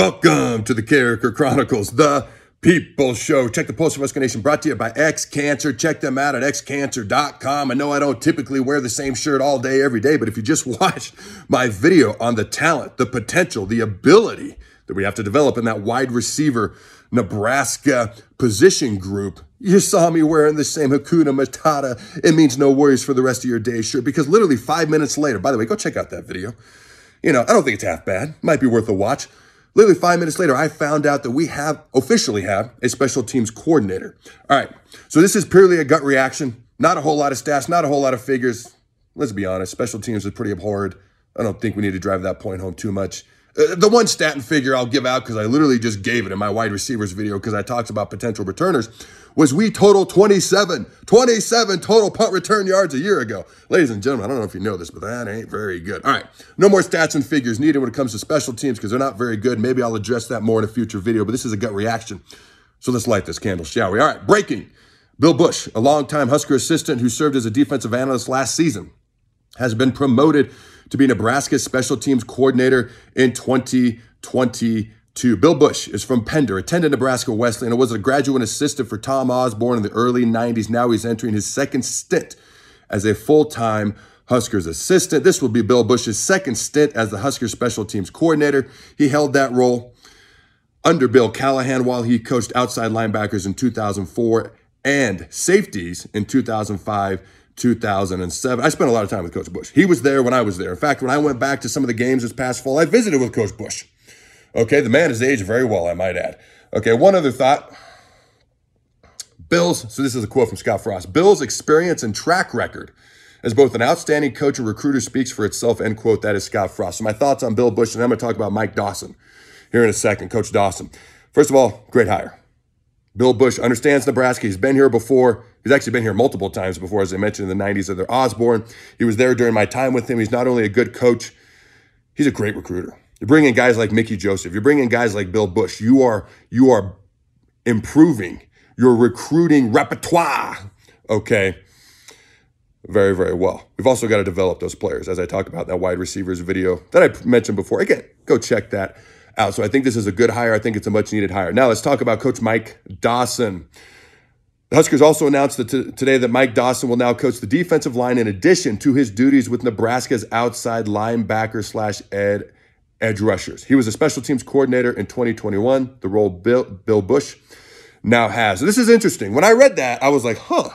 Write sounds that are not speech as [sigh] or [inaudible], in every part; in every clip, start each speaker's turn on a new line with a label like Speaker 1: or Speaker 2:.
Speaker 1: Welcome to the Character Chronicles, the People Show. Check the Post of Husker Nation brought to you by X Cancer. Check them out at xcancer.com. I know I don't typically wear the same shirt all day, every day, but if you just [laughs] watched my video on the talent, the potential, the ability that we have to develop in that wide receiver Nebraska position group, you saw me wearing the same Hakuna Matata. It means no worries for the rest of your day shirt because literally five minutes later, by the way, go check out that video. You know, I don't think it's half bad. Might be worth a watch. Literally five minutes later, I found out that we have officially have a special teams coordinator. All right. So this is purely a gut reaction. Not a whole lot of stats, not a whole lot of figures. Let's be honest, special teams is pretty abhorred. I don't think we need to drive that point home too much. Uh, the one stat and figure I'll give out because I literally just gave it in my wide receivers video because I talked about potential returners was we total 27, 27 total punt return yards a year ago. Ladies and gentlemen, I don't know if you know this, but that ain't very good. All right, no more stats and figures needed when it comes to special teams because they're not very good. Maybe I'll address that more in a future video, but this is a gut reaction. So let's light this candle, shall we? All right, breaking. Bill Busch, a longtime Husker assistant who served as a defensive analyst last season, has been promoted to be Nebraska's special teams coordinator in 2020 to Bill Busch is from Pender, attended Nebraska Wesleyan, and was a graduate assistant for Tom Osborne in the early 90s. Now he's entering his second stint as a full time Huskers assistant. This will be Bill Busch's second stint as the Huskers special teams coordinator. He held that role under Bill Callahan while he coached outside linebackers in 2004 and safeties in 2005. 2007. I spent a lot of time with Coach Busch. He was there when I was there. In fact, when I went back to some of the games this past fall, I visited with Coach Busch. Okay, the man has aged very well, I might add. Okay, one other thought. Bill's, so this is a quote from Scott Frost Bill's experience and track record as both an outstanding coach and recruiter speaks for itself, end quote. That is Scott Frost. So, my thoughts on Bill Busch, and I'm going to talk about Mike Dawson here in a second. Coach Dawson. First of all, great hire. Bill Busch understands Nebraska. He's been here before. He's actually been here multiple times before, as I mentioned in the 90s under Osborne. He was there during my time with him. He's not only a good coach, he's a great recruiter. You bring in guys like Mickey Joseph. You're bringing guys like Bill Busch. You are you are improving your recruiting repertoire. Okay. Very, very well. We've also got to develop those players, as I talked about that wide receivers video that I mentioned before. Again, go check that out. So I think this is a good hire. I think it's a much needed hire. Now let's talk about Coach Mike Dawson. The Huskers also announced that t- today that Mike Dawson will now coach the defensive line in addition to his duties with Nebraska's outside linebacker slash ed edge rushers. He was a special teams coordinator in 2021, the role Bill, Bill Busch now has. So this is interesting. When I read that, I was like, huh,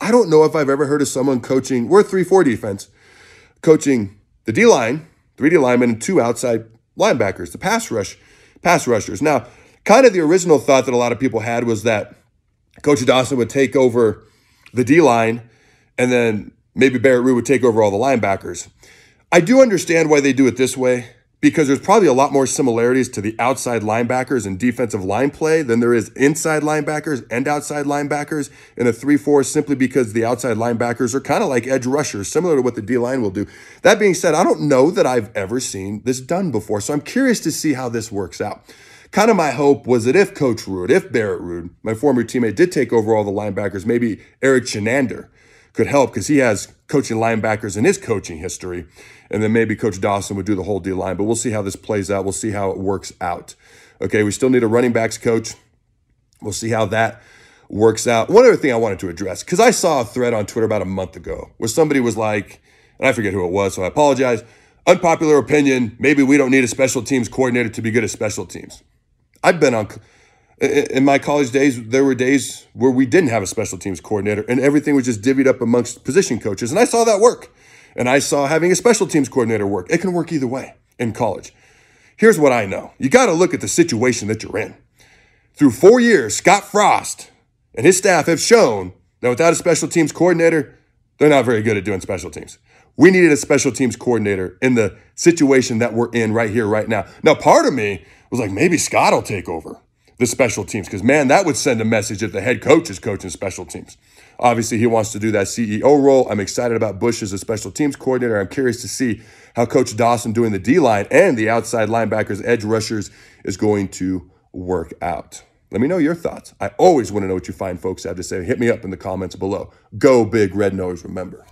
Speaker 1: I don't know if I've ever heard of someone coaching, we're 3 4 defense, coaching the D line, three D linemen, and two outside linebackers, the pass rush, pass rushers. Now, kind of the original thought that a lot of people had was that Coach Dawson would take over the D line and then maybe Barrett Ruud would take over all the linebackers. I do understand why they do it this way because there's probably a lot more similarities to the outside linebackers and defensive line play than there is inside linebackers and outside linebackers in a 3 4 simply because the outside linebackers are kind of like edge rushers, similar to what the D line will do. That being said, I don't know that I've ever seen this done before, so I'm curious to see how this works out. Kind of my hope was that if Coach Ruud, if Barrett Ruud, my former teammate, did take over all the linebackers, maybe Eric Chinander could help because he has coaching linebackers in his coaching history. And then maybe Coach Dawson would do the whole D line. But we'll see how this plays out. We'll see how it works out. Okay, we still need a running backs coach. We'll see how that works out. One other thing I wanted to address, because I saw a thread on Twitter about a month ago where somebody was like, and I forget who it was, so I apologize. Unpopular opinion, maybe we don't need a special teams coordinator to be good at special teams. I've been on in my college days, there were days where we didn't have a special teams coordinator and everything was just divvied up amongst position coaches. And I saw that work. And I saw having a special teams coordinator work. It can work either way in college. Here's what I know you got to look at the situation that you're in. Through four years, Scott Frost and his staff have shown that without a special teams coordinator, they're not very good at doing special teams. We needed a special teams coordinator in the situation that we're in right here, right now. Now, part of me was like, maybe Scott will take over the special teams because man that would send a message if the head coach is coaching special teams. Obviously he wants to do that ceo role. I'm excited about busch as a special teams coordinator. I'm curious to see how coach dawson doing the d line and the outside linebackers edge rushers is going to work out. Let me know your thoughts. I always want to know what you find folks have to say. Hit me up in the comments below. Go big red nose remember